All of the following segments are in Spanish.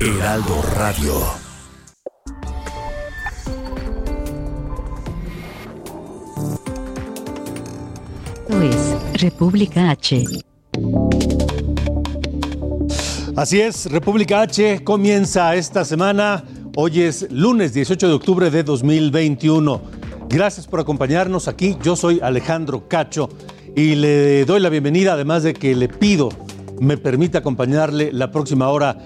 Heraldo Radio. Esto es República H. Así es, República H comienza esta semana. Hoy es lunes 18 de octubre de 2021. Gracias por acompañarnos aquí. Yo soy Alejandro Cacho y le doy la bienvenida, además de que le pido me permita acompañarle la próxima hora,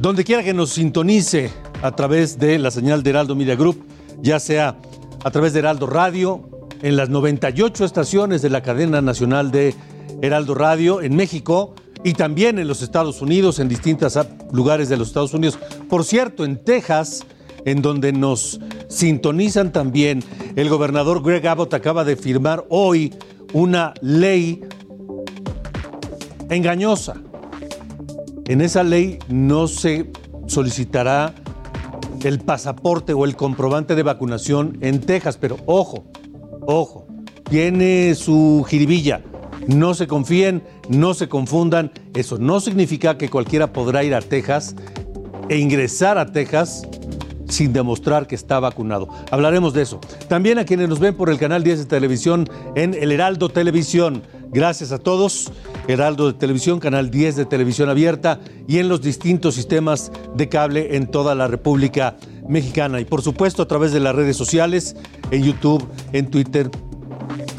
donde quiera que nos sintonice a través de la señal de Heraldo Media Group, ya sea a través de Heraldo Radio, en las 98 estaciones de la cadena nacional de Heraldo Radio en México y también en los Estados Unidos, en distintos lugares de los Estados Unidos. Por cierto, en Texas, en donde nos sintonizan también, el gobernador Greg Abbott acaba de firmar hoy una ley engañosa. En esa ley no se solicitará el pasaporte o el comprobante de vacunación en Texas, pero ojo, ojo, tiene su jiribilla. No se confíen, no se confundan. Eso no significa que cualquiera podrá ir a Texas e ingresar a Texas sin demostrar que está vacunado. Hablaremos de eso. También a quienes nos ven por el canal 10 de televisión en el Heraldo Televisión. Gracias a todos. Heraldo de Televisión, canal 10 de televisión abierta y en los distintos sistemas de cable en toda la República Mexicana. Y por supuesto a través de las redes sociales, en YouTube, en Twitter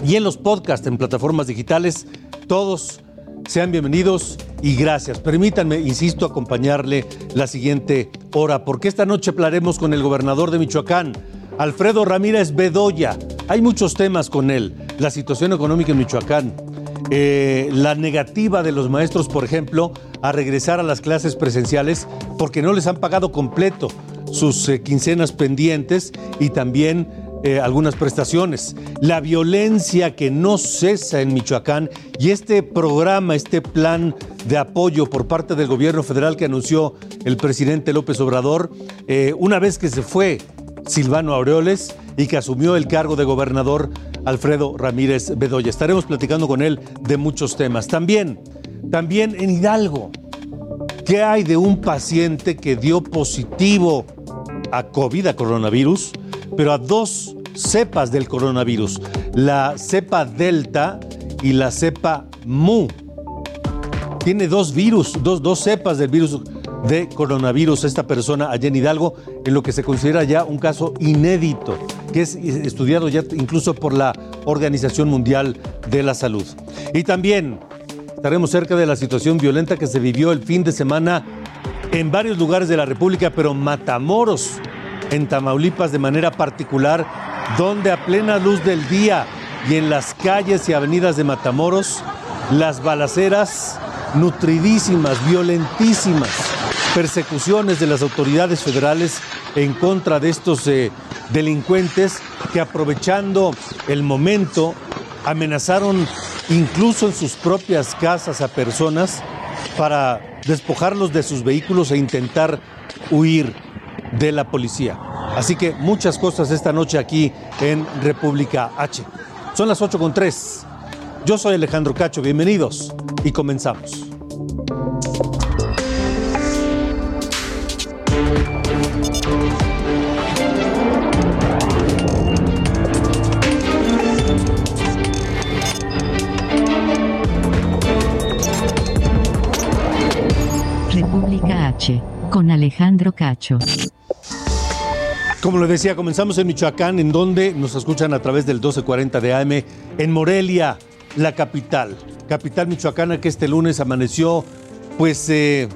y en los podcasts en plataformas digitales. Todos sean bienvenidos y gracias. Permítanme, insisto, acompañarle la siguiente hora, porque esta noche hablaremos con el gobernador de Michoacán, Alfredo Ramírez Bedoya. Hay muchos temas con él. La situación económica en Michoacán, eh, la negativa de los maestros, por ejemplo, a regresar a las clases presenciales porque no les han pagado completo sus eh, quincenas pendientes y también eh, algunas prestaciones. La violencia que no cesa en Michoacán y este programa, este plan de apoyo por parte del gobierno federal que anunció el presidente López Obrador, una vez que se fue Silvano Aureoles y que asumió el cargo de gobernador Alfredo Ramírez Bedoya. Estaremos platicando con él de muchos temas. También, también en Hidalgo, ¿qué hay de un paciente que dio positivo a COVID, a coronavirus? pero a dos cepas del coronavirus, la cepa Delta y la cepa Mu. Tiene dos virus, dos, dos cepas del virus de coronavirus esta persona allá en Hidalgo, en lo que se considera ya un caso inédito, que es estudiado ya incluso por la Organización Mundial de la Salud. Y también estaremos cerca de la situación violenta que se vivió el fin de semana en varios lugares de la República, pero Matamoros en Tamaulipas de manera particular, donde a plena luz del día y en las calles y avenidas de Matamoros, las balaceras nutridísimas, violentísimas, persecuciones de las autoridades federales en contra de estos eh, delincuentes que aprovechando el momento amenazaron incluso en sus propias casas a personas para despojarlos de sus vehículos e intentar huir de la policía. Así que muchas cosas esta noche aquí en República H. Son las 8 con 3. Yo soy Alejandro Cacho, bienvenidos y comenzamos. Con Alejandro Cacho. Como lo decía, comenzamos en Michoacán, en donde nos escuchan a través del 1240 de AM, en Morelia, la capital, capital michoacana que este lunes amaneció pues eh,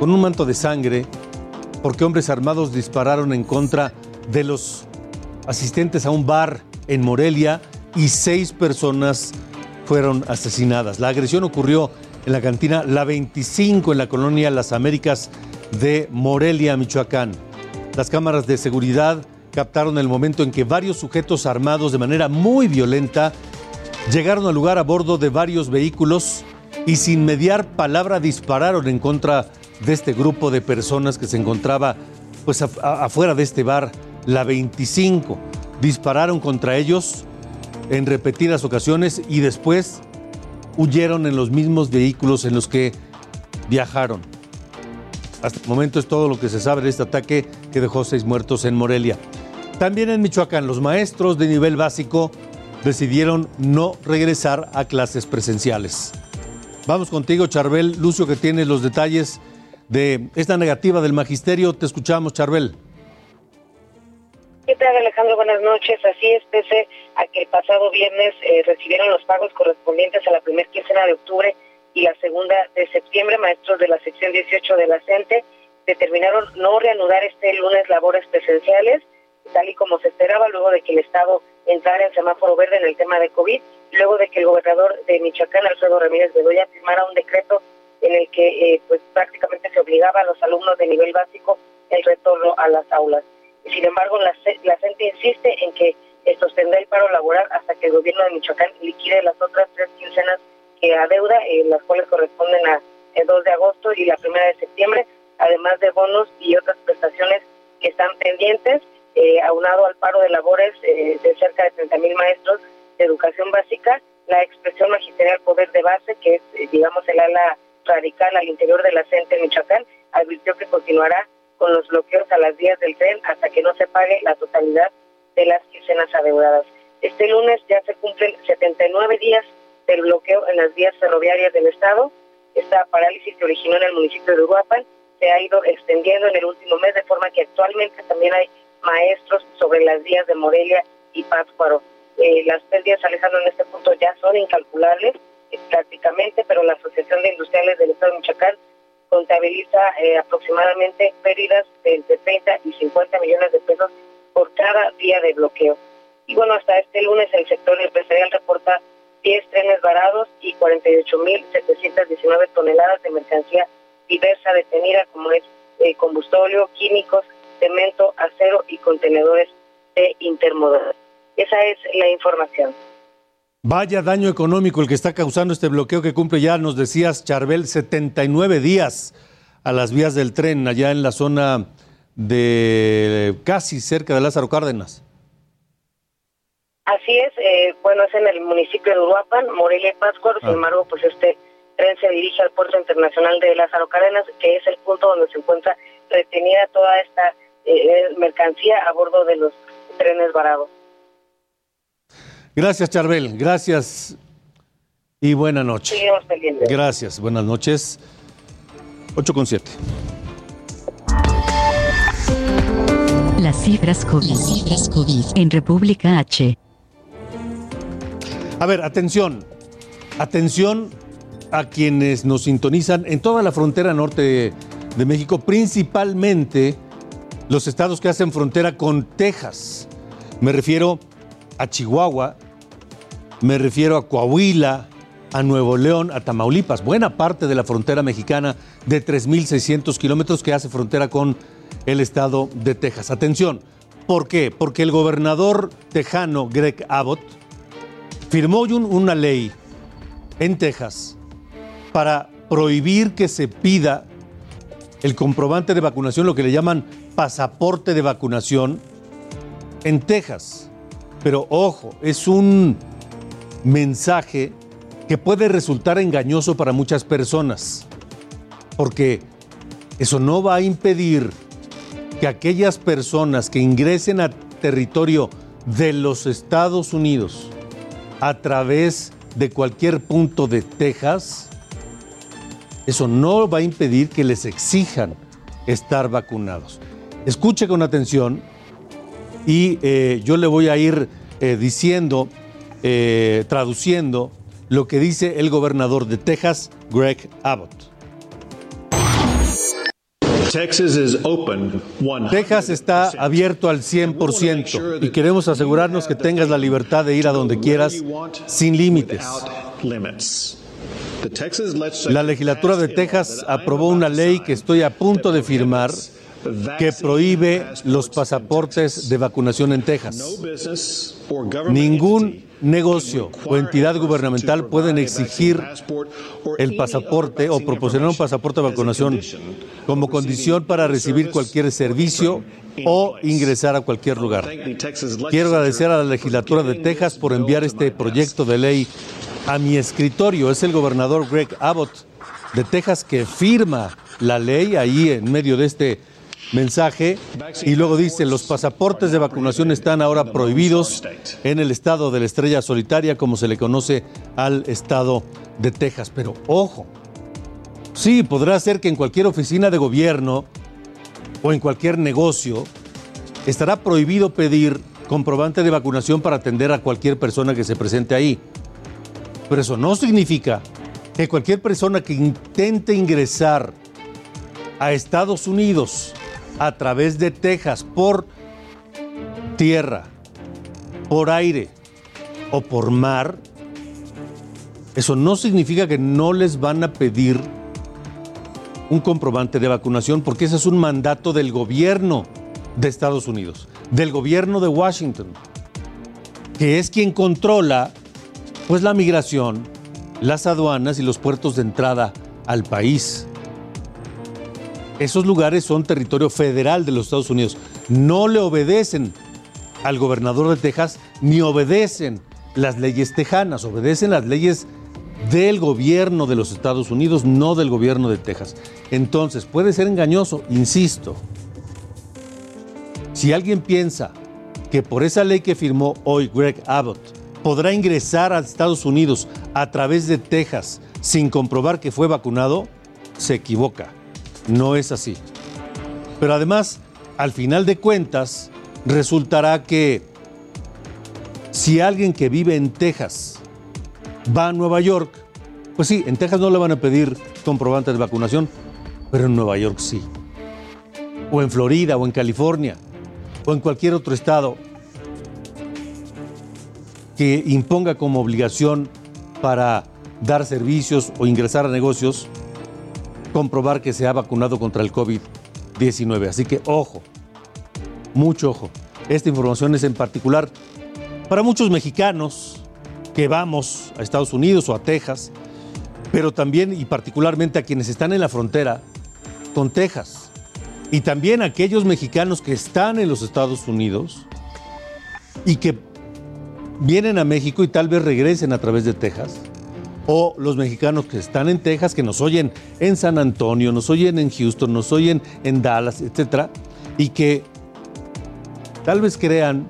con un manto de sangre, porque hombres armados dispararon en contra de los asistentes a un bar en Morelia y seis personas fueron asesinadas. La agresión ocurrió en la cantina La 25 en la colonia Las Américas de Morelia, Michoacán. Las cámaras de seguridad captaron el momento en que varios sujetos armados de manera muy violenta llegaron al lugar a bordo de varios vehículos y sin mediar palabra dispararon en contra de este grupo de personas que se encontraba pues afuera de este bar, la 25. Dispararon contra ellos en repetidas ocasiones y después huyeron en los mismos vehículos en los que viajaron. Hasta el momento es todo lo que se sabe de este ataque que dejó seis muertos en Morelia. También en Michoacán, los maestros de nivel básico decidieron no regresar a clases presenciales. Vamos contigo, Charbel. Lucio, que tiene los detalles de esta negativa del magisterio. Te escuchamos, Charbel. ¿Qué tal, Alejandro? Buenas noches. Así es, pese a que el pasado viernes eh, recibieron los pagos correspondientes a la primera quincena de octubre y la segunda de septiembre, maestros de la sección 18 de la CENTE determinaron no reanudar este lunes labores presenciales, tal y como se esperaba, luego de que el Estado entrara en semáforo verde en el tema de COVID, luego de que el gobernador de Michoacán, Alfredo Ramírez Bedoya, firmara un decreto en el que eh, pues prácticamente se obligaba a los alumnos de nivel básico el retorno a las aulas. Sin embargo, la, la CENTE insiste en que sostendrá el paro laboral hasta que el gobierno de Michoacán liquide las otras tres quincenas que adeuda, eh, las cuales corresponden a el 2 de agosto y la primera de septiembre, además de bonos y otras prestaciones que están pendientes, eh, aunado al paro de labores eh, de cerca de 30 mil maestros de educación básica, la expresión magisterial poder de base, que es, eh, digamos, el ala radical al interior de la CENTE en Michoacán, advirtió que continuará con los bloqueos a las vías del tren hasta que no se pague la totalidad de las quincenas adeudadas. Este lunes ya se cumplen 79 días del bloqueo en las vías ferroviarias del Estado. Esta parálisis que originó en el municipio de Uruapan se ha ido extendiendo en el último mes, de forma que actualmente también hay maestros sobre las vías de Morelia y Pátzcuaro. Eh, las pérdidas, Alejandro, en este punto ya son incalculables eh, prácticamente, pero la Asociación de Industriales del Estado de Michoacán contabiliza eh, aproximadamente pérdidas de entre 30 y 50 millones de pesos por cada día de bloqueo. Y bueno, hasta este lunes el sector empresarial reporta 10 trenes varados y 48.719 toneladas de mercancía diversa detenida, como es eh, combustorio, químicos, cemento, acero y contenedores de intermodal. Esa es la información. Vaya daño económico el que está causando este bloqueo que cumple ya, nos decías, Charbel, 79 días a las vías del tren allá en la zona de casi cerca de Lázaro Cárdenas. Así es, eh, bueno, es en el municipio de Uruapan, Morelia y Pátzcuaro, sin ah. embargo, pues este tren se dirige al puerto internacional de Lázaro Cárdenas, que es el punto donde se encuentra retenida toda esta eh, mercancía a bordo de los trenes varados. Gracias, Charbel, gracias y buena noche. Gracias, buenas noches. 8 con 7. Las cifras COVID. Las cifras COVID en República H. A ver, atención, atención a quienes nos sintonizan en toda la frontera norte de, México, principalmente los estados que hacen frontera con Texas. Me refiero a Chihuahua, me refiero a Coahuila, a Nuevo León, a Tamaulipas, buena parte de la frontera mexicana de 3.600 kilómetros que hace frontera con el estado de Texas. Atención, ¿por qué? Porque el gobernador tejano Greg Abbott firmó una ley en Texas para prohibir que se pida el comprobante de vacunación, lo que le llaman pasaporte de vacunación, en Texas. Pero ojo, es un mensaje que puede resultar engañoso para muchas personas, porque eso no va a impedir que aquellas personas que ingresen a territorio de los Estados Unidos a través de cualquier punto de Texas, eso no va a impedir que les exijan estar vacunados. Escuche con atención y eh, yo le voy a ir eh, diciendo, eh, traduciendo lo que dice el gobernador de Texas, Greg Abbott. Texas está abierto al 100% y queremos asegurarnos que tengas la libertad de ir a donde quieras sin límites. La legislatura de Texas aprobó una ley que estoy a punto de firmar que prohíbe los pasaportes de vacunación en Texas. Ningún negocio o entidad gubernamental pueden exigir el pasaporte o proporcionar un pasaporte de vacunación como condición para recibir cualquier servicio o ingresar a cualquier lugar. Quiero agradecer a la legislatura de Texas por enviar este proyecto de ley a mi escritorio. Es el gobernador Greg Abbott de Texas que firma la ley ahí en medio de este mensaje y luego dice, los pasaportes de vacunación están ahora prohibidos en el estado de la estrella solitaria, como se le conoce al estado de Texas. Pero ojo, sí, podrá ser que en cualquier oficina de gobierno o en cualquier negocio estará prohibido pedir comprobante de vacunación para atender a cualquier persona que se presente ahí. Pero eso no significa que cualquier persona que intente ingresar a Estados Unidos a través de Texas por tierra, por aire o por mar, eso no significa que no les van a pedir un comprobante de vacunación, porque ese es un mandato del gobierno de Estados Unidos, del gobierno de Washington, que es quien controla pues la migración, las aduanas y los puertos de entrada al país. Esos lugares son territorio federal de los Estados Unidos. No le obedecen al gobernador de Texas ni obedecen las leyes tejanas, obedecen las leyes del gobierno de los Estados Unidos, no del gobierno de Texas. Entonces, puede ser engañoso, insisto. Si alguien piensa que por esa ley que firmó hoy Greg Abbott podrá ingresar a Estados Unidos a través de Texas sin comprobar que fue vacunado, se equivoca. No es así. Pero además, al final de cuentas, resultará que si alguien que vive en Texas va a Nueva York, pues sí, en Texas no le van a pedir comprobante de vacunación, pero en Nueva York sí. O en Florida, o en California, o en cualquier otro estado que imponga como obligación para dar servicios o ingresar a negocios comprobar que se ha vacunado contra el COVID-19. Así que ojo, mucho ojo. Esta información es en particular para muchos mexicanos que vamos a Estados Unidos o a Texas, pero también y particularmente a quienes están en la frontera con Texas. Y también a aquellos mexicanos que están en los Estados Unidos y que vienen a México y tal vez regresen a través de Texas o los mexicanos que están en Texas, que nos oyen en San Antonio, nos oyen en Houston, nos oyen en Dallas, etcétera, y que tal vez crean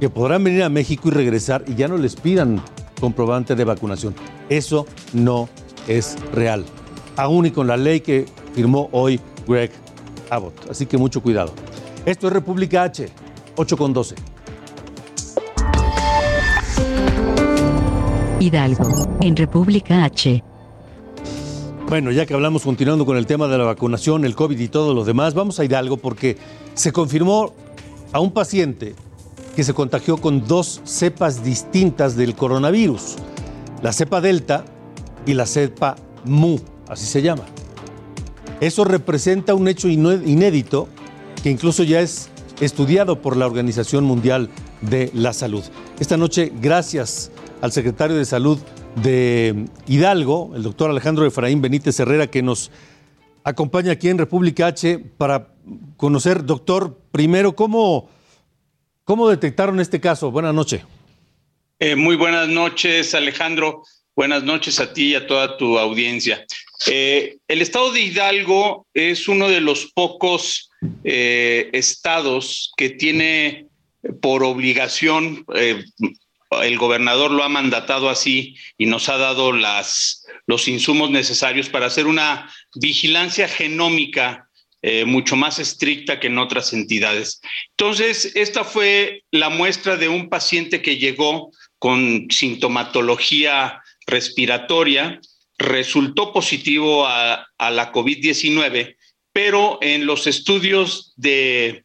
que podrán venir a México y regresar y ya no les pidan comprobante de vacunación. Eso no es real, aún y con la ley que firmó hoy Greg Abbott. Así que mucho cuidado. Esto es República H, 8 con 12. Hidalgo, en República H. Bueno, ya que hablamos continuando con el tema de la vacunación, el COVID y todo lo demás, vamos a Hidalgo porque se confirmó a un paciente que se contagió con dos cepas distintas del coronavirus, la cepa Delta y la cepa Mu, así se llama. Eso representa un hecho inédito que incluso ya es estudiado por la Organización Mundial de la Salud. Esta noche, gracias al secretario de Salud de Hidalgo, el doctor Alejandro Efraín Benítez Herrera, que nos acompaña aquí en República H para conocer, doctor, primero, ¿cómo, cómo detectaron este caso? Buenas noches. Eh, muy buenas noches, Alejandro. Buenas noches a ti y a toda tu audiencia. Eh, el estado de Hidalgo es uno de los pocos eh, estados que tiene por obligación el gobernador lo ha mandatado así y nos ha dado las, los insumos necesarios para hacer una vigilancia genómica eh, mucho más estricta que en otras entidades. Entonces, esta fue la muestra de un paciente que llegó con sintomatología respiratoria, resultó positivo a, a la COVID-19, pero en los estudios de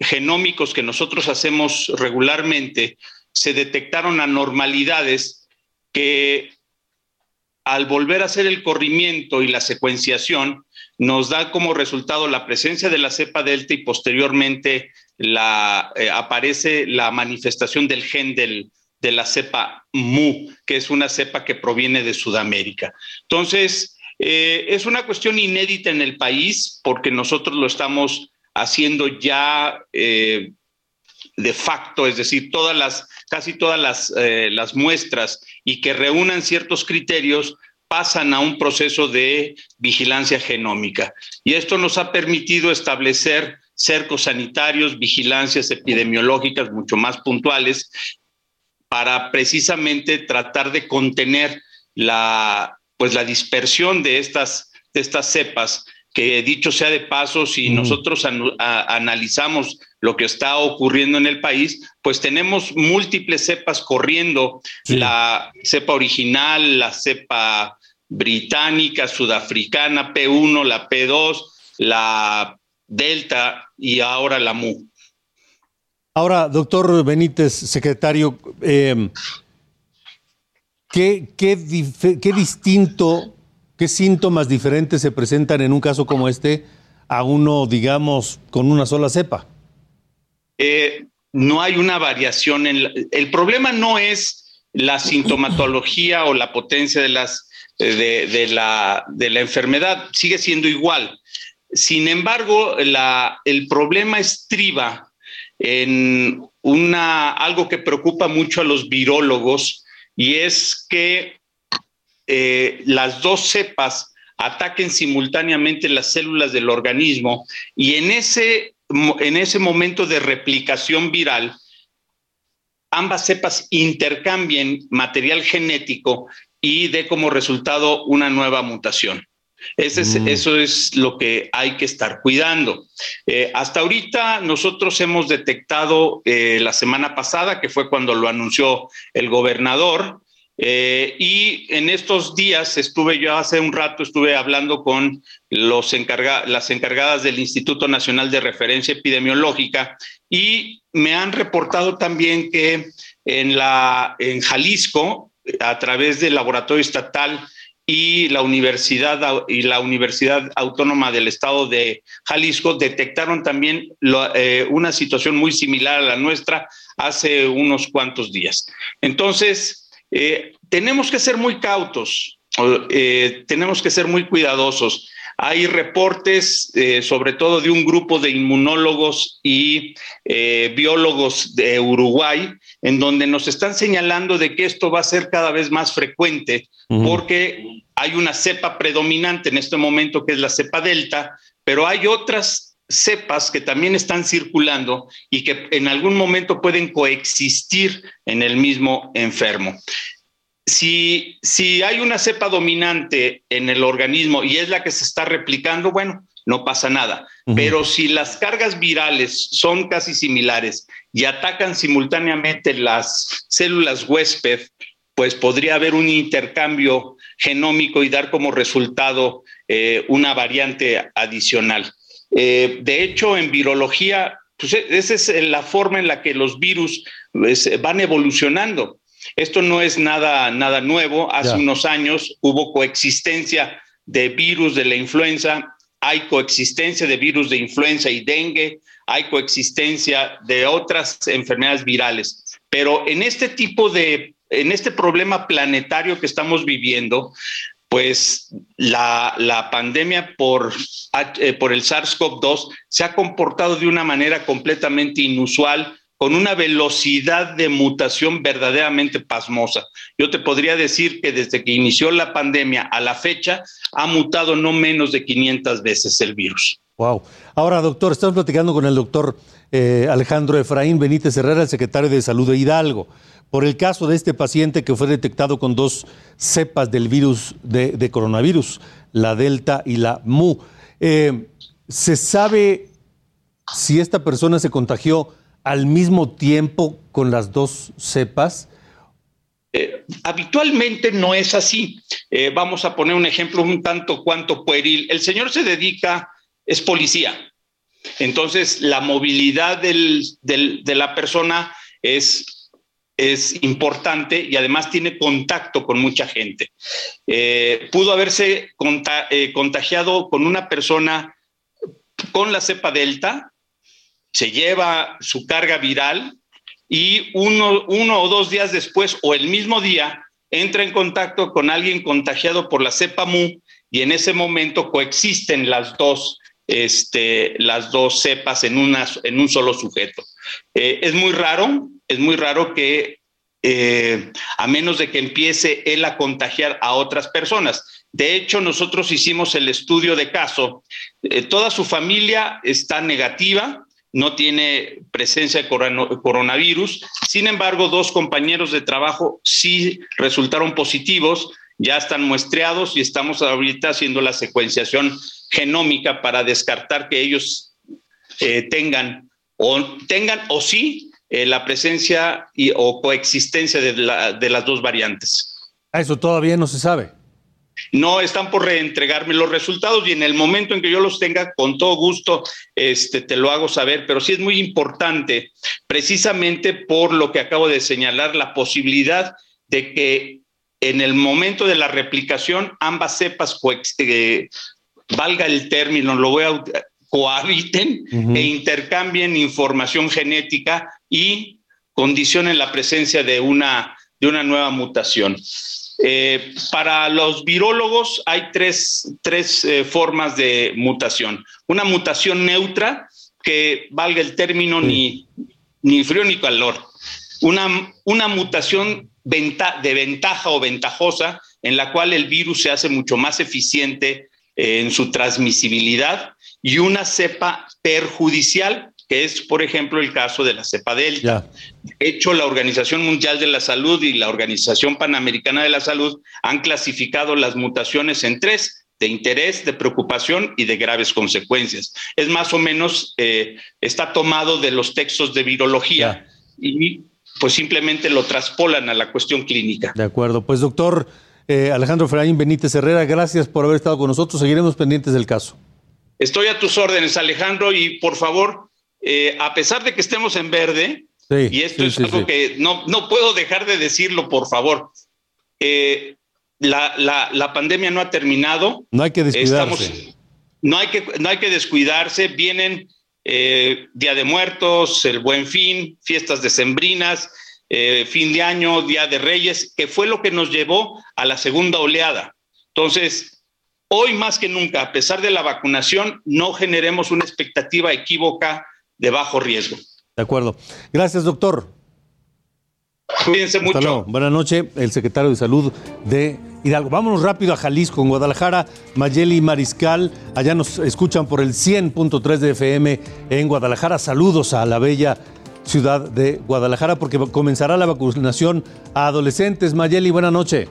genómicos que nosotros hacemos regularmente, se detectaron anormalidades que al volver a hacer el corrimiento y la secuenciación, nos da como resultado la presencia de la cepa delta y posteriormente eh, aparece la manifestación del gen del, de la cepa mu, que es una cepa que proviene de Sudamérica. Entonces, eh, es una cuestión inédita en el país porque nosotros lo estamos haciendo ya eh, de facto, es decir, todas las, casi todas las, las muestras y que reúnan ciertos criterios pasan a un proceso de vigilancia genómica. Y esto nos ha permitido establecer cercos sanitarios, vigilancias epidemiológicas mucho más puntuales para precisamente tratar de contener la, pues la dispersión de estas, de estas cepas, que dicho sea de paso, si nosotros analizamos lo que está ocurriendo en el país, pues tenemos múltiples cepas corriendo, la cepa original, la cepa británica, sudafricana, P1, la P2, la Delta y ahora la MU. Ahora, doctor Benítez, secretario, eh, ¿qué, qué, qué distinto, qué síntomas diferentes se presentan en un caso como este a uno, digamos, con una sola cepa? Eh, no hay una variación. En el problema no es la sintomatología o la potencia de las de, la, de la enfermedad, sigue siendo igual. Sin embargo, el problema estriba en una, algo que preocupa mucho a los virólogos y es que eh, las dos cepas ataquen simultáneamente las células del organismo y en ese, en ese momento de replicación viral, ambas cepas intercambien material genético y dé como resultado una nueva mutación. Mm. Eso es lo que hay que estar cuidando. Eh, hasta ahorita nosotros hemos detectado eh, la semana pasada, que fue cuando lo anunció el gobernador, eh, y en estos días estuve yo hace un rato, estuve hablando con los las encargadas del Instituto Nacional de Referencia Epidemiológica y me han reportado también que en, la, en Jalisco a través del laboratorio estatal y la Universidad y la Universidad Autónoma del Estado de Jalisco detectaron también eh, una situación muy similar a la nuestra hace unos cuantos días. Entonces, eh, tenemos que ser muy cautos, eh, tenemos que ser muy cuidadosos. Hay reportes, sobre todo de un grupo de inmunólogos y biólogos de Uruguay, en donde nos están señalando de que esto va a ser cada vez más frecuente porque hay una cepa predominante en este momento que es la cepa delta, pero hay otras cepas que también están circulando y que en algún momento pueden coexistir en el mismo enfermo. Si, si hay una cepa dominante en el organismo y es la que se está replicando, bueno, no pasa nada. Pero si las cargas virales son casi similares y atacan simultáneamente las células huésped, pues podría haber un intercambio genómico y dar como resultado eh, una variante adicional. Eh, de hecho, en virología, pues e, esa es la forma en la que los virus pues, van evolucionando. Esto no es nada, nada nuevo. Hace unos años hubo coexistencia de virus de la influenza hay coexistencia de virus de influenza y dengue, hay coexistencia de otras enfermedades virales. Pero en este tipo de, en este problema planetario que estamos viviendo, pues la, la pandemia por, eh, por el SARS-CoV-2 se ha comportado de una manera completamente inusual, con una velocidad de mutación verdaderamente pasmosa. Yo te podría decir que desde que inició la pandemia a la fecha ha mutado no menos de 500 veces el virus. Wow. Ahora, doctor, estamos platicando con el doctor eh, Alejandro Efraín Benítez Herrera, el secretario de Salud de Hidalgo, por el caso de este paciente que fue detectado con dos cepas del virus de, coronavirus, la Delta y la Mu. Eh, ¿Se sabe si esta persona se contagió al mismo tiempo con las dos cepas? Eh, habitualmente no es así. Vamos a poner un ejemplo un tanto cuanto pueril. El señor se dedica, es policía. Entonces, la movilidad de la persona es importante y además tiene contacto con mucha gente. Eh, pudo haberse eh, contagiado con una persona con la cepa delta, se lleva su carga viral y uno o dos días después o el mismo día entra en contacto con alguien contagiado por la cepa MU y en ese momento coexisten las dos, este, las dos cepas en, en un solo sujeto. Eh, es muy raro, es muy raro que, eh, a menos de que empiece él a contagiar a otras personas. De hecho, nosotros hicimos el estudio de caso. Eh, toda su familia está negativa, no tiene presencia de coronavirus. Sin embargo, dos compañeros de trabajo sí resultaron positivos, ya están muestreados y estamos ahorita haciendo la secuenciación genómica para descartar que ellos tengan o tengan o sí eh, la presencia y, o coexistencia de, las dos variantes. Ah, eso todavía no se sabe. No están por reentregarme los resultados y en el momento en que yo los tenga, con todo gusto, este, te lo hago saber. Pero sí es muy importante, precisamente por lo que acabo de señalar, la posibilidad de que en el momento de la replicación ambas cepas eh, valga el término, lo voy a cohabiten e intercambien información genética y condicionen la presencia de una, de una nueva mutación. Eh, para los virólogos hay tres, tres eh, formas de mutación. Una mutación neutra, que valga el término ni, ni frío ni calor. Una, una mutación de ventaja o ventajosa en la cual el virus se hace mucho más eficiente en su transmisibilidad y una cepa perjudicial, que es, por ejemplo, el caso de la cepa delta. De hecho, la Organización Mundial de la Salud y la Organización Panamericana de la Salud han clasificado las mutaciones en tres, de interés, de preocupación y de graves consecuencias. Es más o menos, eh, está tomado de los textos de virología y pues simplemente lo traspolan a la cuestión clínica. De acuerdo, pues doctor eh, Alejandro Ferraín Benítez Herrera, gracias por haber estado con nosotros, seguiremos pendientes del caso. Estoy a tus órdenes, Alejandro, y por favor, eh, a pesar de que estemos en verde, y esto es algo que no, no puedo dejar de decirlo, por favor, eh, la, la, pandemia no ha terminado. No hay que descuidarse. no, hay que, no hay que descuidarse. Vienen eh, Día de Muertos, el Buen Fin, fiestas decembrinas, fin de año, Día de Reyes, que fue lo que nos llevó a la segunda oleada. Entonces, Hoy más que nunca, a pesar de la vacunación, no generemos una expectativa equívoca de bajo riesgo. De acuerdo. Gracias, doctor. Cuídense mucho. Buenas noches, el secretario de Salud de Hidalgo. Vámonos rápido a Jalisco, en Guadalajara. Mayeli Mariscal, allá nos escuchan por el 100.3 de FM en Guadalajara. Saludos a la bella ciudad de Guadalajara porque comenzará la vacunación a adolescentes. Mayeli, buenas noches.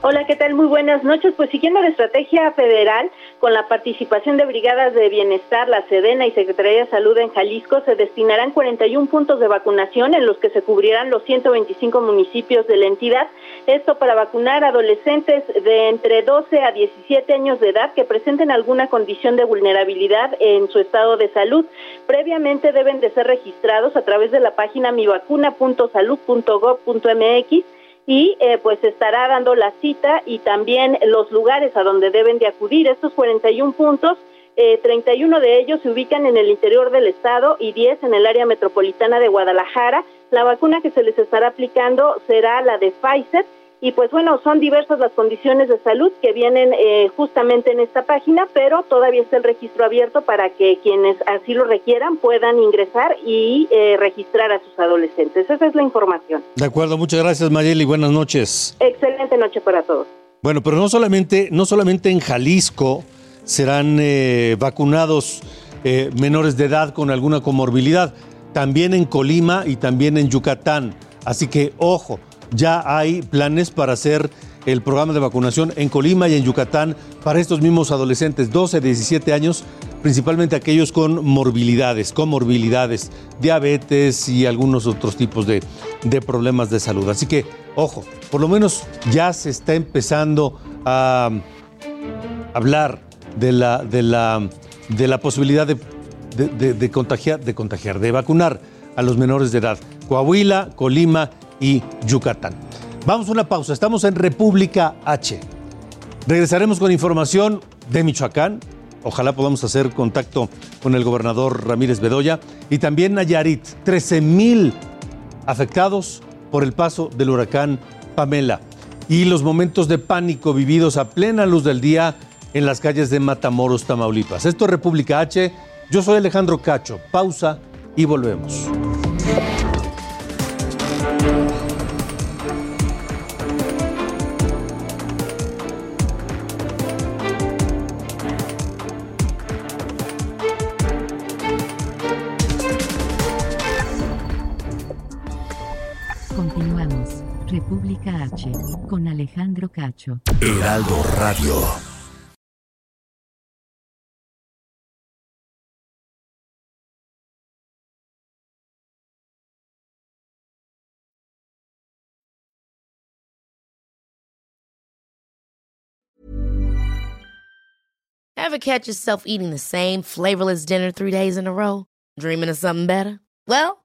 Hola, ¿qué tal? Muy buenas noches. Pues siguiendo la estrategia federal, con la participación de brigadas de bienestar, la Sedena y Secretaría de Salud en Jalisco, se destinarán 41 puntos de vacunación en los que se cubrirán los 125 municipios de la entidad. Esto para vacunar adolescentes de entre 12 a 17 años de edad que presenten alguna condición de vulnerabilidad en su estado de salud. Previamente deben de ser registrados a través de la página mivacuna.salud.gov.mx y eh, pues estará dando la cita y también los lugares a donde deben de acudir. Estos 41 puntos, eh, 31 de ellos se ubican en el interior del estado y 10 en el área metropolitana de Guadalajara. La vacuna que se les estará aplicando será la de Pfizer y pues bueno, son diversas las condiciones de salud que vienen eh, justamente en esta página, pero todavía está el registro abierto para que quienes así lo requieran puedan ingresar y eh, registrar a sus adolescentes. Esa es la información. De acuerdo, muchas gracias Mayeli, buenas noches. Excelente noche para todos. Bueno, pero no solamente, no solamente en Jalisco serán eh, vacunados menores de edad con alguna comorbilidad, también en Colima y también en Yucatán. Así que ojo, ya hay planes para hacer el programa de vacunación en Colima y en Yucatán para estos mismos adolescentes, 12, 17 años, principalmente aquellos con morbilidades, comorbilidades, diabetes y algunos otros tipos de, problemas de salud. Así que, ojo, por lo menos ya se está empezando a hablar de la, de la, de la posibilidad de, contagiar, de contagiar, de vacunar a los menores de edad. Coahuila, Colima y Yucatán. Vamos a una pausa, estamos en República H. Regresaremos con información de Michoacán. Ojalá podamos hacer contacto con el gobernador Ramírez Bedoya y también Nayarit. 13 mil afectados por el paso del huracán Pamela y los momentos de pánico vividos a plena luz del día en las calles de Matamoros, Tamaulipas. Esto es República H. Yo soy Alejandro Cacho. Pausa y volvemos. República H. Con Alejandro Cacho. Heraldo Radio. Ever catch yourself eating the same flavorless dinner three days in a row? Dreaming of something better? Well,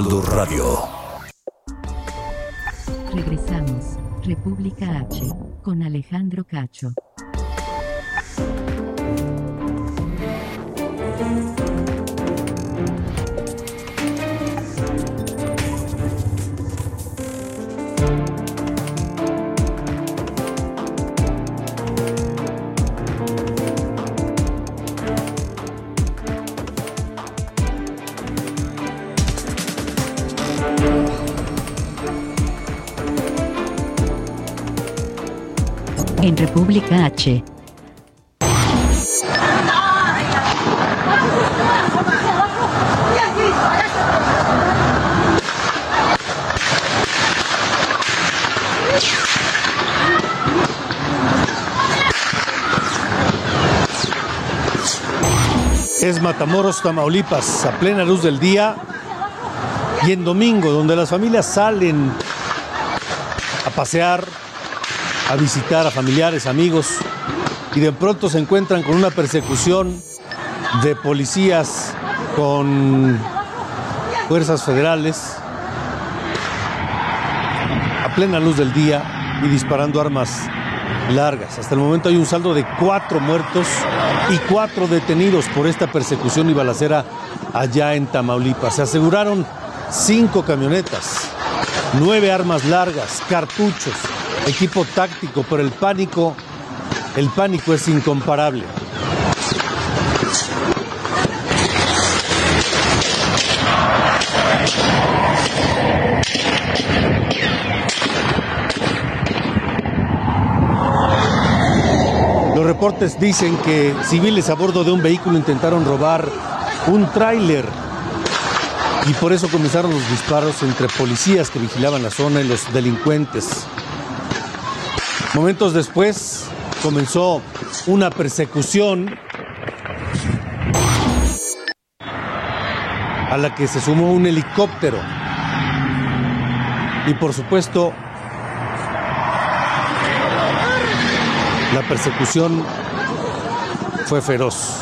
Heraldo Radio. Regresamos. República H. Con Alejandro Cacho. En República H. Es Matamoros, Tamaulipas, a plena luz del día y en domingo, donde las familias salen a pasear, a visitar a familiares, amigos, y de pronto se encuentran con una persecución de policías con fuerzas federales a plena luz del día y disparando armas largas. Hasta el momento hay un saldo de cuatro muertos y cuatro detenidos por esta persecución y balacera allá en Tamaulipas. Se aseguraron cinco camionetas, nueve armas largas, cartuchos, equipo táctico, pero el pánico, el pánico es incomparable. Los reportes dicen que civiles a bordo de un vehículo intentaron robar un tráiler y por eso comenzaron los disparos entre policías que vigilaban la zona y los delincuentes. Momentos después comenzó una persecución a la que se sumó un helicóptero y por supuesto la persecución fue feroz.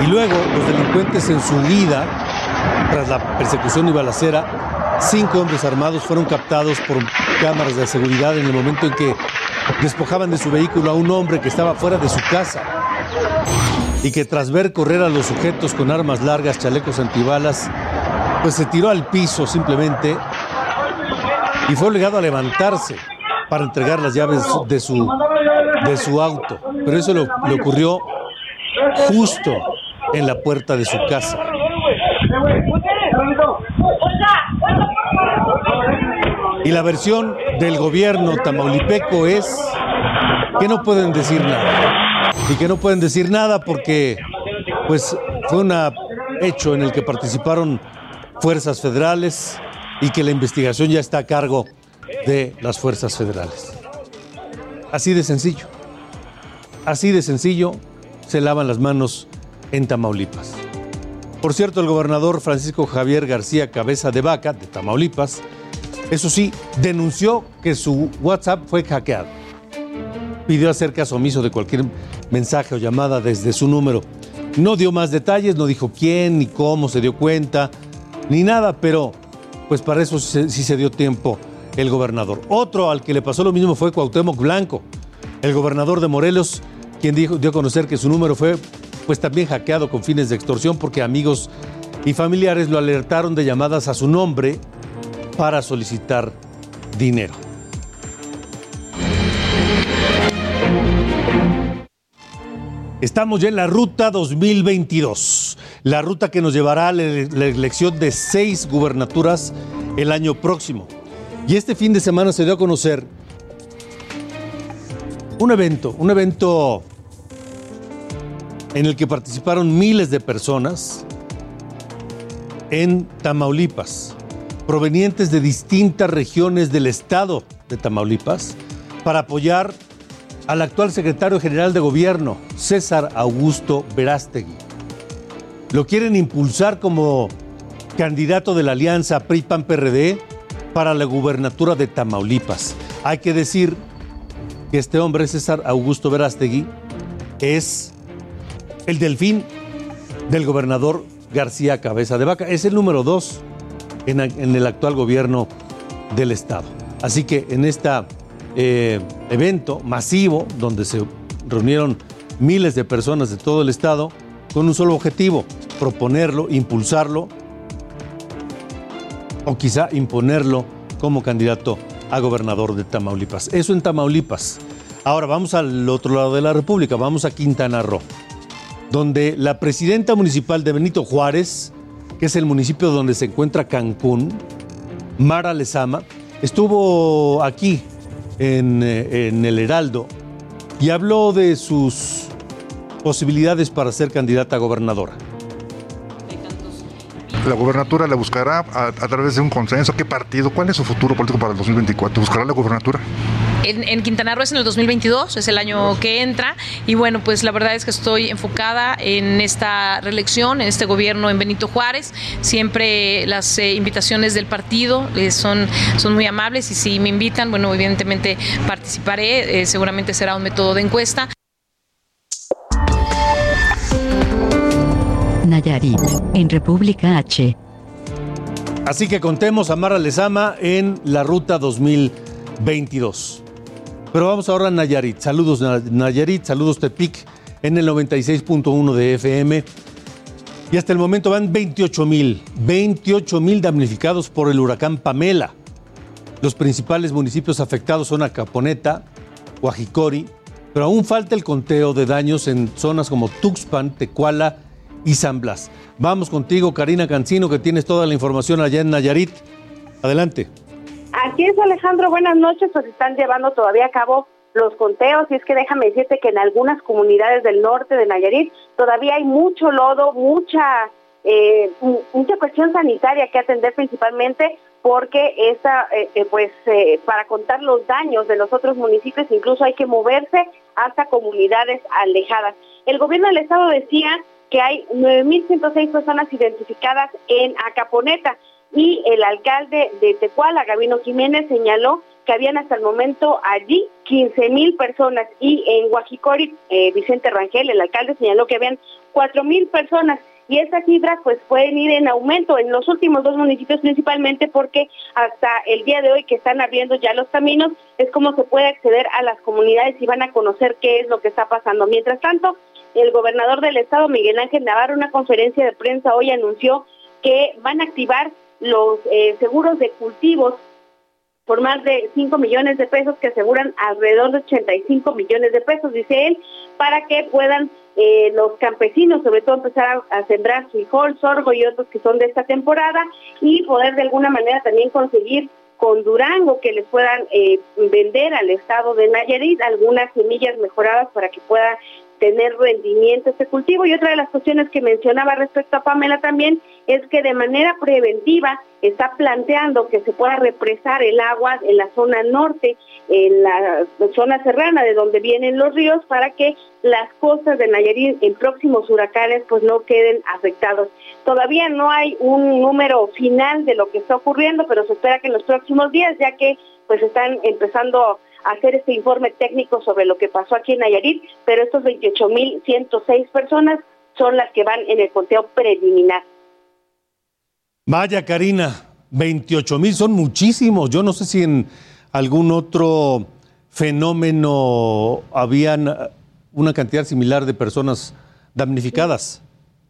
Y luego los delincuentes en su huida, tras la persecución y balacera, cinco hombres armados fueron captados por cámaras de seguridad en el momento en que despojaban de su vehículo a un hombre que estaba fuera de su casa y que tras ver correr a los sujetos con armas largas, chalecos antibalas, pues se tiró al piso simplemente y fue obligado a levantarse para entregar las llaves de su, de su auto. Pero eso le, le ocurrió justo en la puerta de su casa. Y la versión del gobierno tamaulipeco es que no pueden decir nada. Y que no pueden decir nada porque pues fue un hecho en el que participaron fuerzas federales, y que la investigación ya está a cargo de las fuerzas federales. Así de sencillo. Así de sencillo se lavan las manos en Tamaulipas. Por cierto, el gobernador Francisco Javier García Cabeza de Vaca, de Tamaulipas, eso sí, denunció que su WhatsApp fue hackeado. Pidió hacer caso omiso de cualquier mensaje o llamada desde su número. No dio más detalles, no dijo quién ni cómo se dio cuenta, ni nada, pero pues para eso sí, se dio tiempo el gobernador. Otro al que le pasó lo mismo fue Cuauhtémoc Blanco, el gobernador de Morelos, quien dijo, dio a conocer que su número fue pues también hackeado con fines de extorsión porque amigos y familiares lo alertaron de llamadas a su nombre para solicitar dinero. Estamos ya en la ruta 2022, la ruta que nos llevará a la elección de seis gubernaturas el año próximo. Y este fin de semana se dio a conocer un evento, un evento en el que participaron miles de personas en Tamaulipas, provenientes de distintas regiones del estado de Tamaulipas, para apoyar al actual secretario general de gobierno, César Augusto Verástegui. Lo quieren impulsar como candidato de la alianza PRI-PAN-PRD para la gubernatura de Tamaulipas. Hay que decir que este hombre, César Augusto Verástegui, es el delfín del gobernador García Cabeza de Vaca. Es el número dos en, el actual gobierno del Estado. Así que en este evento masivo, donde se reunieron miles de personas de todo el Estado, con un solo objetivo, proponerlo, impulsarlo o quizá imponerlo como candidato a gobernador de Tamaulipas. Eso en Tamaulipas. Ahora vamos al otro lado de la República, vamos a Quintana Roo donde la presidenta municipal de Benito Juárez, que es el municipio donde se encuentra Cancún, Mara Lezama, estuvo aquí en, eh, en el Heraldo y habló de sus posibilidades para ser candidata a gobernadora la gubernatura la buscará a, través de un consenso. ¿Qué partido? ¿Cuál es su futuro político para el 2024? ¿Buscará la gubernatura? En, Quintana Roo es en el 2022, es el año que entra. Y bueno, pues la verdad es que estoy enfocada en esta reelección, en este gobierno en Benito Juárez. Siempre las eh, invitaciones del partido eh, son, son muy amables y si me invitan, bueno, evidentemente participaré. Eh, seguramente será un método de encuesta. Nayarit, en República H. Así que contemos a Mara Lezama en la ruta 2022. Pero vamos ahora a Nayarit. Saludos Nayarit, saludos Tepic en el 96.1 de FM. Y hasta el momento van 28 mil, 28 mil damnificados por el huracán Pamela. Los principales municipios afectados son Acaponeta, Guajicori, pero aún falta el conteo de daños en zonas como Tuxpan, Tecuala y San Blas. Vamos contigo, Karina Cancino, que tienes toda la información allá en Nayarit. Adelante. Así es, Alejandro. Buenas noches. Pues están llevando todavía a cabo los conteos y es que déjame decirte que en algunas comunidades del norte de Nayarit todavía hay mucho lodo, mucha eh, mucha cuestión sanitaria que atender principalmente porque esa eh, eh, pues para contar los daños de los otros municipios incluso hay que moverse hasta comunidades alejadas. El gobierno del estado decía que hay 9.106 personas identificadas en Acaponeta y el alcalde de Tecuala, Gabino Jiménez, señaló que habían hasta el momento allí 15.000 personas y en Guajicori, eh, Vicente Rangel, el alcalde, señaló que habían 4.000 personas y esas cifras pues pueden ir en aumento en los últimos dos municipios principalmente porque hasta el día de hoy que están abriendo ya los caminos es como se puede acceder a las comunidades y van a conocer qué es lo que está pasando. Mientras tanto, el gobernador del estado, Miguel Ángel Navarro, una conferencia de prensa hoy anunció que van a activar los eh, seguros de cultivos por más de 5 millones de pesos que aseguran alrededor de 85 millones de pesos, dice él, para que puedan eh, los campesinos, sobre todo, empezar a, sembrar frijol, sorgo y otros que son de esta temporada y poder de alguna manera también conseguir con Durango que les puedan eh, vender al estado de Nayarit algunas semillas mejoradas para que pueda tener rendimiento este cultivo. Y otra de las cuestiones que mencionaba respecto a Pamela también es que de manera preventiva está planteando que se pueda represar el agua en la zona norte, en la zona serrana de donde vienen los ríos, para que las costas de Nayarit en próximos huracanes pues no queden afectados. Todavía no hay un número final de lo que está ocurriendo, pero se espera que en los próximos días, ya que pues están empezando hacer este informe técnico sobre lo que pasó aquí en Nayarit, pero estos 28.106 personas son las que van en el conteo preliminar. Vaya, Karina, 28 mil son muchísimos. Yo no sé si en algún otro fenómeno habían una cantidad similar de personas damnificadas.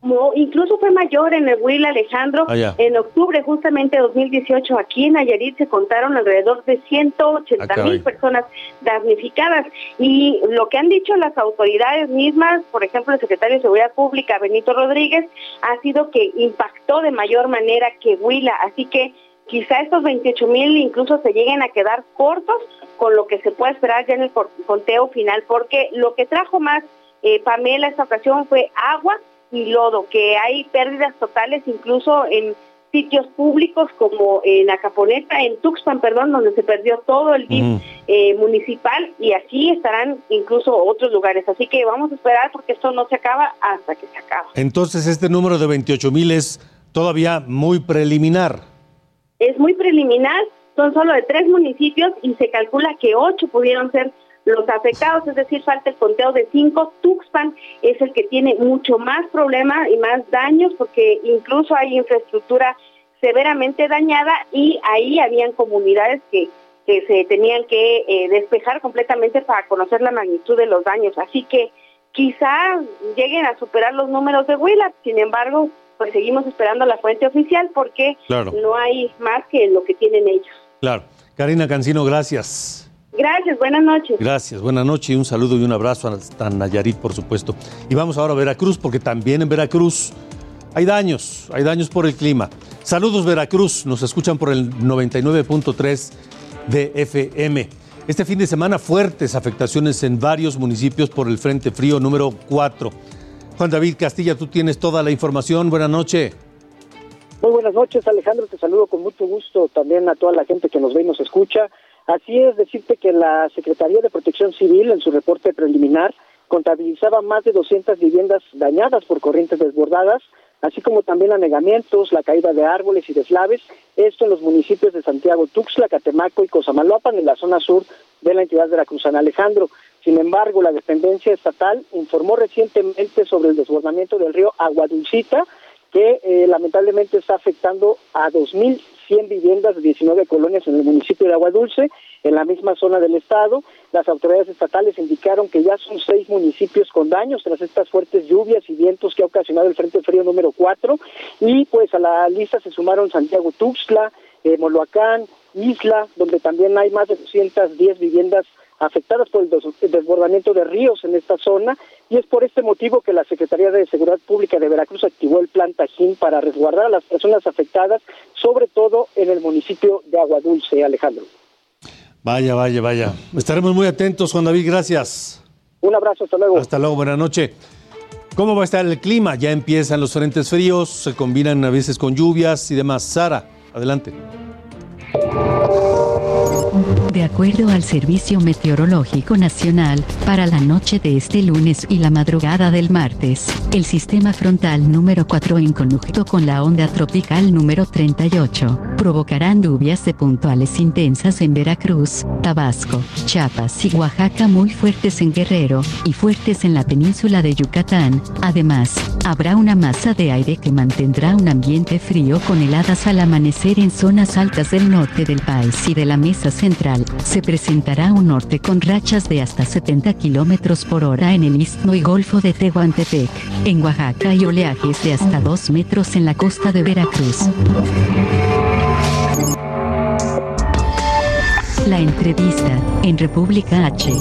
No, incluso fue mayor en el Will Alejandro. Ah, en octubre justamente de 2018 aquí en Nayarit se contaron alrededor de 180 Ah, mil personas damnificadas. Y lo que han dicho las autoridades mismas, por ejemplo el secretario de Seguridad Pública Benito Rodríguez, ha sido que impactó de mayor manera que Huila. Así que quizá estos 28 mil incluso se lleguen a quedar cortos con lo que se puede esperar ya en el conteo final, porque lo que trajo más eh, Pamela esta ocasión fue agua y lodo, que hay pérdidas totales incluso en sitios públicos como en Acaponeta, en Tuxpan, perdón, donde se perdió todo el DIF eh, municipal y así estarán incluso otros lugares. Así que vamos a esperar porque esto no se acaba hasta que se acaba. Entonces, este número de 28 mil es todavía muy preliminar. Es muy preliminar, son solo de tres municipios y se calcula que ocho pudieron ser los afectados, es decir, falta el conteo de cinco. Tuxpan es el que tiene mucho más problema y más daños porque incluso hay infraestructura severamente dañada y ahí habían comunidades que, que se tenían que eh, despejar completamente para conocer la magnitud de los daños. Así que quizá lleguen a superar los números de Huila, sin embargo, pues seguimos esperando la fuente oficial porque Claro. no hay más que lo que tienen ellos. Claro. Karina Cancino, gracias. Gracias, buenas noches. Gracias, buenas noches y un saludo y un abrazo hasta Nayarit, por supuesto. Y vamos ahora a Veracruz, porque también en Veracruz hay daños, hay daños por el clima. Saludos Veracruz, nos escuchan por el 99.3 de FM. Este fin de semana fuertes afectaciones en varios municipios por el Frente Frío número 4. Juan David Castilla, tú tienes toda la información. Buenas noches. Muy buenas noches, Alejandro. Te saludo con mucho gusto también a toda la gente que nos ve y nos escucha. Así es, decirte que la Secretaría de Protección Civil, en su reporte preliminar, contabilizaba más de 200 viviendas dañadas por corrientes desbordadas, así como también anegamientos, la caída de árboles y deslaves, esto en los municipios de Santiago, Tuxtla, Catemaco y Cosamaloapan, en la zona sur de la entidad veracruzana. Alejandro, sin embargo, la dependencia estatal informó recientemente sobre el desbordamiento del río Aguadulcita, que eh, lamentablemente está afectando a 2.100 viviendas de 19 colonias en el municipio de Agua Dulce, en la misma zona del estado. Las autoridades estatales indicaron que ya son seis municipios con daños tras estas fuertes lluvias y vientos que ha ocasionado el Frente Frío número 4. Y pues a la lista se sumaron Santiago Tuxtla, eh, Moloacán, Isla, donde también hay más de 210 viviendas afectadas por el desbordamiento de ríos en esta zona y es por este motivo que la Secretaría de Seguridad Pública de Veracruz activó el plan Tajín para resguardar a las personas afectadas, sobre todo en el municipio de Aguadulce, Alejandro. Vaya, vaya, vaya. Estaremos muy atentos, Juan David, gracias. Un abrazo, hasta luego. Hasta luego, buenas noches. ¿Cómo va a estar el clima? Ya empiezan los frentes fríos, se combinan a veces con lluvias y demás. Sara, adelante. De acuerdo al Servicio Meteorológico Nacional, para la noche de este lunes y la madrugada del martes, el sistema frontal número 4 en conjunto con la onda tropical número 38, provocarán lluvias de puntuales intensas en Veracruz, Tabasco, Chiapas y Oaxaca muy fuertes en Guerrero, y fuertes en la península de Yucatán. Además, habrá una masa de aire que mantendrá un ambiente frío con heladas al amanecer en zonas altas del norte del país y de la mesa central. Se presentará un norte con rachas de hasta 70 kilómetros por hora en el istmo y golfo de Tehuantepec, en Oaxaca y oleajes de hasta 2 metros en la costa de Veracruz. La entrevista, en República H.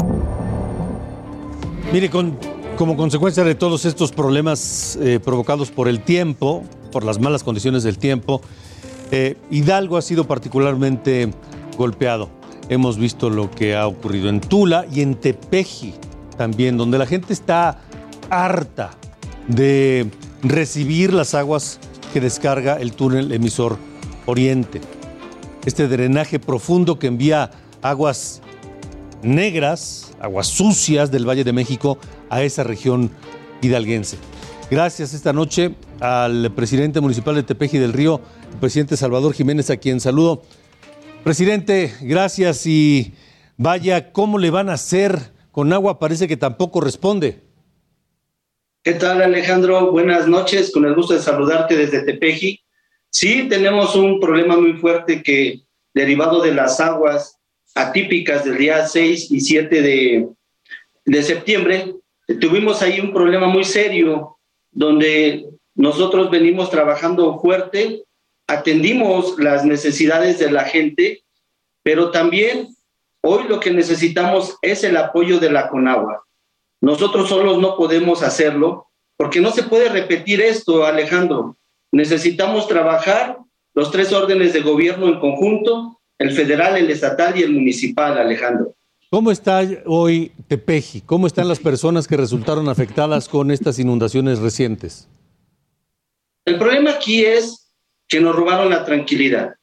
Mire, con, como consecuencia de todos estos problemas eh, provocados por el tiempo, por las malas condiciones del tiempo, eh, Hidalgo ha sido particularmente golpeado. Hemos visto lo que ha ocurrido en Tula y en Tepeji también, donde la gente está harta de recibir las aguas que descarga el túnel emisor Oriente. Este drenaje profundo que envía aguas negras, aguas sucias del Valle de México a esa región hidalguense. Gracias esta noche al presidente municipal de Tepeji del Río, el presidente Salvador Jiménez, a quien saludo. Presidente, gracias y vaya, ¿cómo le van a hacer con agua? Parece que tampoco responde. ¿Qué tal Alejandro? Buenas noches, con el gusto de saludarte desde Tepeji. Sí, tenemos un problema muy fuerte que derivado de las aguas atípicas del día 6 y 7 de, de septiembre, tuvimos ahí un problema muy serio donde nosotros venimos trabajando fuerte, atendimos las necesidades de la gente, pero también hoy lo que necesitamos es el apoyo de la Conagua. Nosotros solos no podemos hacerlo porque no se puede repetir esto, Alejandro. Necesitamos trabajar los tres órdenes de gobierno en conjunto, el federal, el estatal y el municipal, Alejandro. ¿Cómo está hoy Tepeji? ¿Cómo están las personas que resultaron afectadas con estas inundaciones recientes? El problema aquí es que nos robaron la tranquilidad.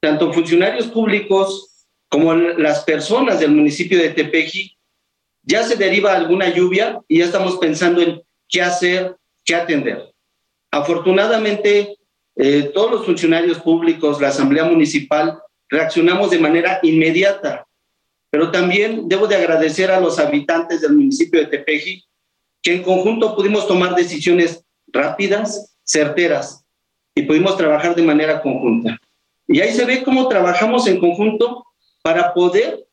Tanto funcionarios públicos como las personas del municipio de Tepeji, ya se deriva alguna lluvia y ya estamos pensando en qué hacer, qué atender. Afortunadamente, eh, todos los funcionarios públicos, la Asamblea Municipal, reaccionamos de manera inmediata. Pero también debo de agradecer a los habitantes del municipio de Tepeji, que en conjunto pudimos tomar decisiones rápidas, certeras, y pudimos trabajar de manera conjunta. Y ahí se ve cómo trabajamos en conjunto para poder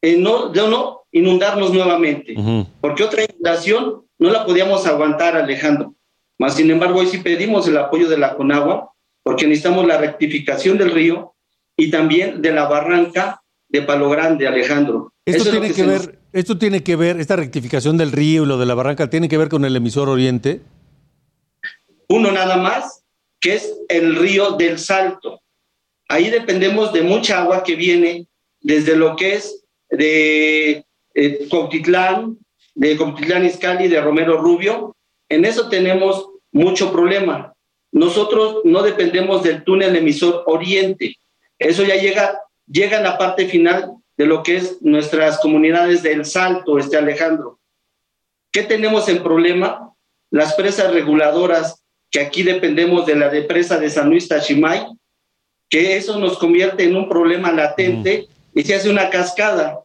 eh, no, no inundarnos nuevamente, porque otra inundación no la podíamos aguantar, Alejandro. Más sin embargo, hoy sí pedimos el apoyo de la Conagua, porque necesitamos la rectificación del río y también de la barranca de Palo Grande, Alejandro. Esto tiene que, ver, esto tiene que ver, esta rectificación del río y lo de la barranca, tiene que ver con el emisor Oriente. Uno nada más, que es el río del Salto. Ahí dependemos de mucha agua que viene desde lo que es de eh, Cuautitlán, de Cuautitlán Izcalli, de Romero Rubio. En eso tenemos mucho problema. Nosotros no dependemos del túnel emisor Oriente. Eso ya llega, llega en la parte final de lo que es nuestras comunidades del Salto, este Alejandro. ¿Qué tenemos en problema? Las presas reguladoras, que aquí dependemos de la depresa de San Luis Tachimay, que eso nos convierte en un problema latente y se hace una cascada.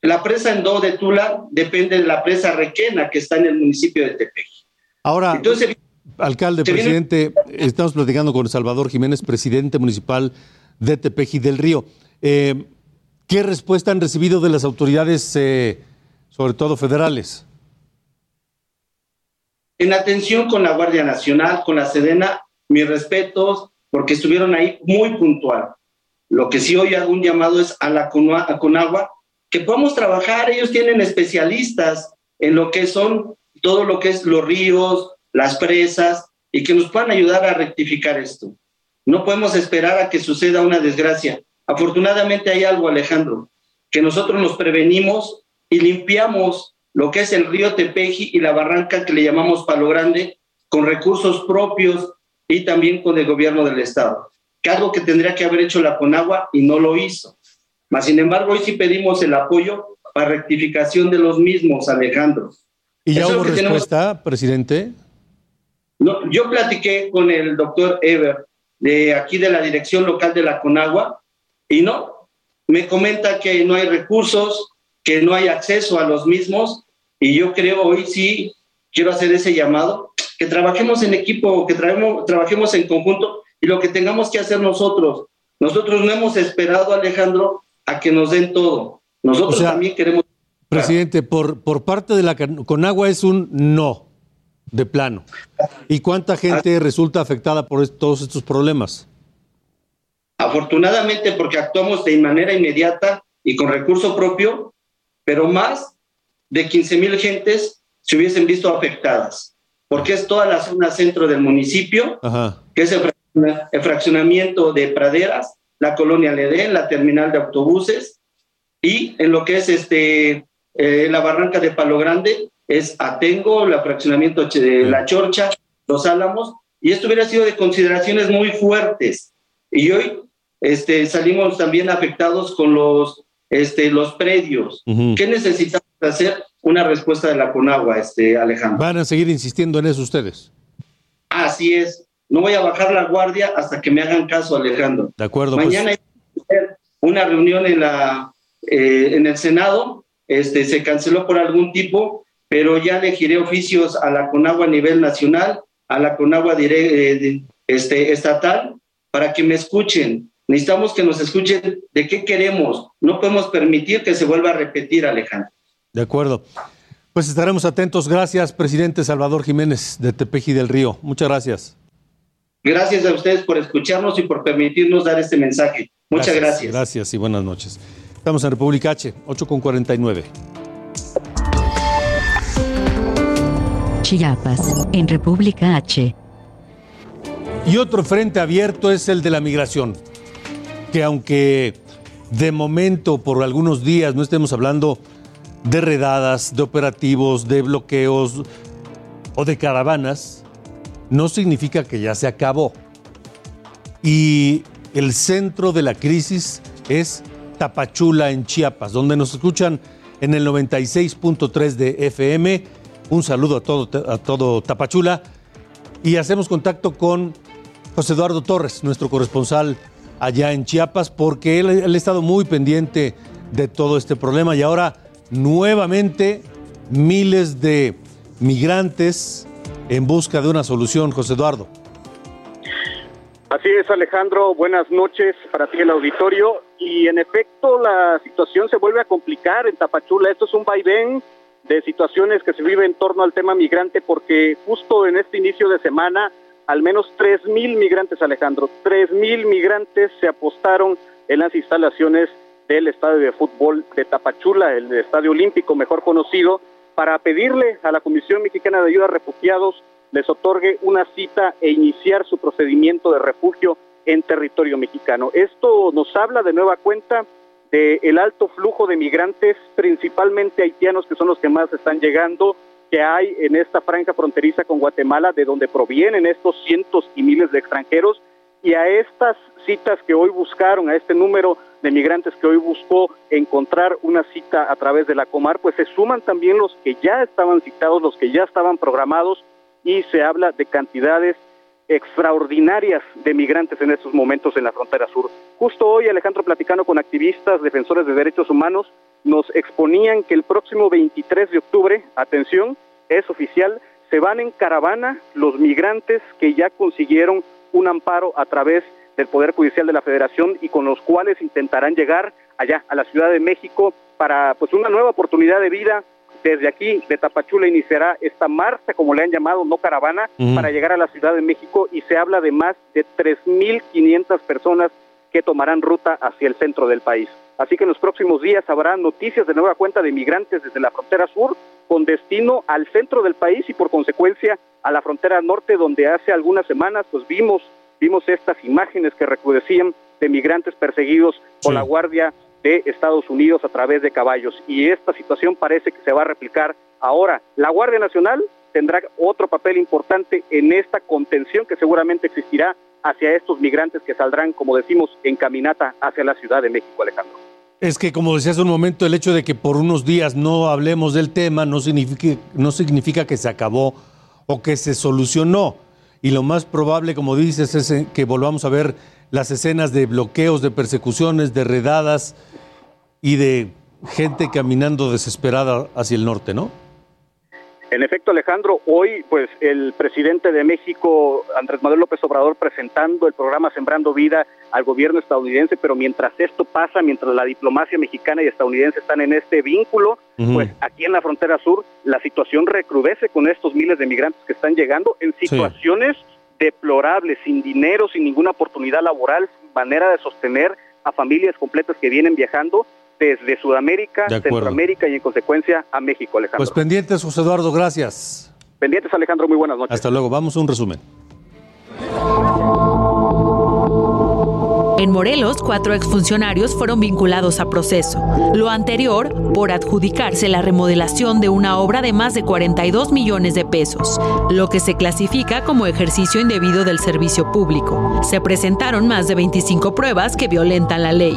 La presa en Do de Tula depende de la presa Requena, que está en el municipio de Tepeji. Ahora, Entonces, alcalde, presidente, estamos platicando con Salvador Jiménez, presidente municipal de Tepeji del Río. Eh, ¿Qué respuesta han recibido de las autoridades, eh, sobre todo federales? En atención con la Guardia Nacional, con la Sedena, mis respetos, porque estuvieron ahí muy puntual. Lo que sí hoy hago un llamado es a la Conagua, que podamos trabajar, ellos tienen especialistas en lo que son todo lo que es los ríos, las presas, y que nos puedan ayudar a rectificar esto. No podemos esperar a que suceda una desgracia. Afortunadamente hay algo, Alejandro, que nosotros nos prevenimos y limpiamos lo que es el río Tepeji y la barranca que le llamamos Palo Grande con recursos propios y también con el gobierno del estado, que algo que tendría que haber hecho la Conagua y no lo hizo. Mas, sin embargo, hoy sí pedimos el apoyo para rectificación de los mismos, Alejandro. ¿Y ya hubo respuesta, presidente? No, yo platiqué con el doctor Ever de aquí de la dirección local de la Conagua y no, me comenta que no hay recursos, que no hay acceso a los mismos y yo creo hoy sí quiero hacer ese llamado, que trabajemos en equipo, que trabajemos en conjunto y lo que tengamos que hacer nosotros. Nosotros no hemos esperado, Alejandro, a que nos den todo. Nosotros también queremos... Presidente, por, por parte de la Conagua es un no de plano. ¿Y cuánta gente resulta afectada por todos estos problemas? Afortunadamente, porque actuamos de manera inmediata y con recurso propio, pero más de 15 mil gentes se hubiesen visto afectadas, porque es toda la zona centro del municipio, que es el fraccionamiento de praderas, la colonia Ledén, la terminal de autobuses, y en lo que es este, eh, la barranca de Palo Grande, es Atengo, el fraccionamiento de La Chorcha, Los Álamos, y esto hubiera sido de consideraciones muy fuertes. Y hoy este, salimos también afectados con los, este, los predios. ¿Qué necesitamos hacer? Una respuesta de la Conagua, este, Alejandro. ¿Van a seguir insistiendo en eso ustedes? Así es. No voy a bajar la guardia hasta que me hagan caso, Alejandro. De acuerdo. Pues. Mañana hay una reunión en, la, eh, en el Senado. Este, se canceló por algún tipo, pero ya le giré oficios a la Conagua a nivel nacional, a la Conagua eh, este, estatal, para que me escuchen. Necesitamos que nos escuchen de qué queremos. No podemos permitir que se vuelva a repetir, Alejandro. De acuerdo. Pues estaremos atentos. Gracias, presidente Salvador Jiménez de Tepeji del Río. Muchas gracias. Gracias a ustedes por escucharnos y por permitirnos dar este mensaje. Muchas gracias. Gracias, y buenas noches. Estamos en República H, 8 con 49. Chiapas, en República H. Y otro frente abierto es el de la migración, que aunque de momento por algunos días no estemos hablando de redadas, de operativos, de bloqueos o de caravanas, no significa que ya se acabó. Y el centro de la crisis es Tapachula en Chiapas, donde nos escuchan en el 96.3 de FM. Un saludo a todo, a todo Tapachula. Y hacemos contacto con José Eduardo Torres, nuestro corresponsal allá en Chiapas, porque él, él ha estado muy pendiente de todo este problema y ahora nuevamente miles de migrantes en busca de una solución, José Eduardo. Así es, Alejandro. Buenas noches para ti el auditorio. Y en efecto, la situación se vuelve a complicar en Tapachula. Esto es un vaivén de situaciones que se vive en torno al tema migrante porque justo en este inicio de semana, al menos tres mil migrantes, Alejandro, tres mil migrantes se apostaron en las instalaciones del estadio de fútbol de Tapachula, el estadio olímpico mejor conocido, para pedirle a la Comisión Mexicana de Ayuda a Refugiados les otorgue una cita e iniciar su procedimiento de refugio en territorio mexicano. Esto nos habla de nueva cuenta del el alto flujo de migrantes, principalmente haitianos, que son los que más están llegando, que hay en esta franja fronteriza con Guatemala, de donde provienen estos cientos y miles de extranjeros, y a estas citas que hoy buscaron, a este número de migrantes que hoy buscó encontrar una cita a través de la Comar, pues se suman también los que ya estaban citados, los que ya estaban programados y se habla de cantidades extraordinarias de migrantes en estos momentos en la frontera sur. Justo hoy, Alejandro, platicando con activistas, defensores de derechos humanos, nos exponían que el próximo 23 de octubre, atención, es oficial, se van en caravana los migrantes que ya consiguieron un amparo a través del Poder Judicial de la Federación y con los cuales intentarán llegar allá a la Ciudad de México para pues una nueva oportunidad de vida. Desde aquí, de Tapachula, iniciará esta marcha, como le han llamado, no caravana, para llegar a la Ciudad de México y se habla de más de 3.500 personas que tomarán ruta hacia el centro del país. Así que en los próximos días habrá noticias de nueva cuenta de migrantes desde la frontera sur con destino al centro del país y por consecuencia a la frontera norte donde hace algunas semanas pues vimos vimos estas imágenes que recrudecían de migrantes perseguidos por la Guardia de Estados Unidos a través de caballos. Y esta situación parece que se va a replicar ahora. La Guardia Nacional tendrá otro papel importante en esta contención que seguramente existirá hacia estos migrantes que saldrán, como decimos, en caminata hacia la Ciudad de México, Alejandro. Es que, como decía hace un momento, el hecho de que por unos días no hablemos del tema no significa, no significa que se acabó o que se solucionó y lo más probable, como dices, es que volvamos a ver las escenas de bloqueos, de persecuciones, de redadas y de gente caminando desesperada hacia el norte, ¿no? En efecto, Alejandro, hoy pues el presidente de México, Andrés Manuel López Obrador, presentando el programa Sembrando Vida al gobierno estadounidense, pero mientras esto pasa, mientras la diplomacia mexicana y estadounidense están en este vínculo, pues aquí en la frontera sur la situación recrudece con estos miles de migrantes que están llegando en situaciones deplorables, sin dinero, sin ninguna oportunidad laboral, sin manera de sostener a familias completas que vienen viajando desde Sudamérica, Centroamérica y en consecuencia a México, Alejandro. Pues pendientes, José Eduardo, gracias. Pendientes, Alejandro, muy buenas noches. Hasta luego, vamos a un resumen. En Morelos, cuatro exfuncionarios fueron vinculados a proceso. Lo anterior por adjudicarse la remodelación de una obra de más de 42 millones de pesos, lo que se clasifica como ejercicio indebido del servicio público. Se presentaron más de 25 pruebas que violentan la ley.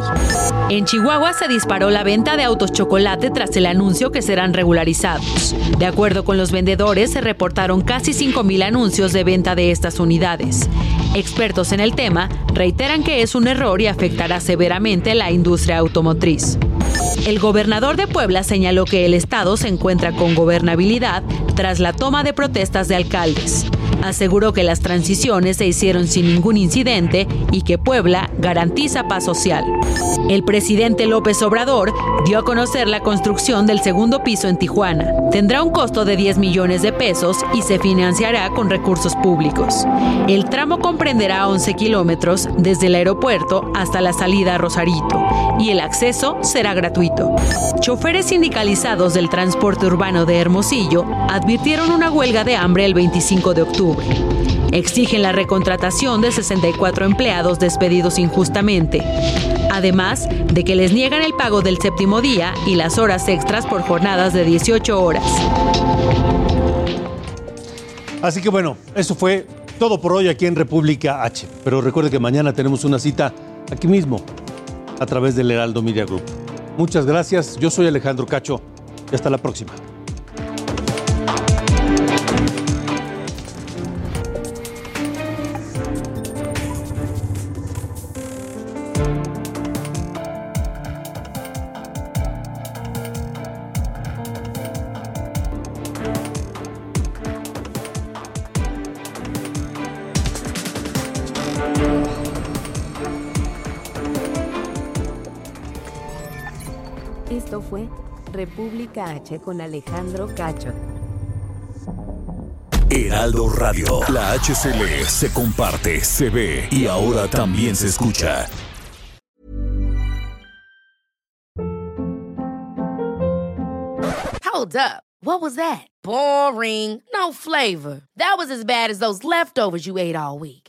En Chihuahua se disparó la venta de autos chocolate tras el anuncio que serán regularizados. De acuerdo con los vendedores, se reportaron casi 5.000 anuncios de venta de estas unidades. Expertos en el tema reiteran que es un error y afectará severamente la industria automotriz. El gobernador de Puebla señaló que el Estado se encuentra con gobernabilidad tras la toma de protestas de alcaldes. Aseguró que las transiciones se hicieron sin ningún incidente y que Puebla garantiza paz social. El presidente López Obrador dio a conocer la construcción del segundo piso en Tijuana. Tendrá un costo de 10 millones de pesos y se financiará con recursos públicos. El tramo comprenderá 11 kilómetros desde el aeropuerto hasta la salida a Rosarito y el acceso será gratuito. Choferes sindicalizados del transporte urbano de Hermosillo advirtieron una huelga de hambre el 25 de octubre. Exigen la recontratación de 64 empleados despedidos injustamente, además de que les niegan el pago del séptimo día y las horas extras por jornadas de 18 horas. Así que bueno, eso fue todo por hoy aquí en República H. Pero recuerde que mañana tenemos una cita aquí mismo, a través del Heraldo Media Group. Muchas gracias, yo soy Alejandro Cacho y hasta la próxima. H con Alejandro Cacho. Heraldo Radio. La HCL se comparte, se ve y ahora también se escucha. Hold up. What was that? Boring. No flavor. That was as bad as those leftovers you ate all week.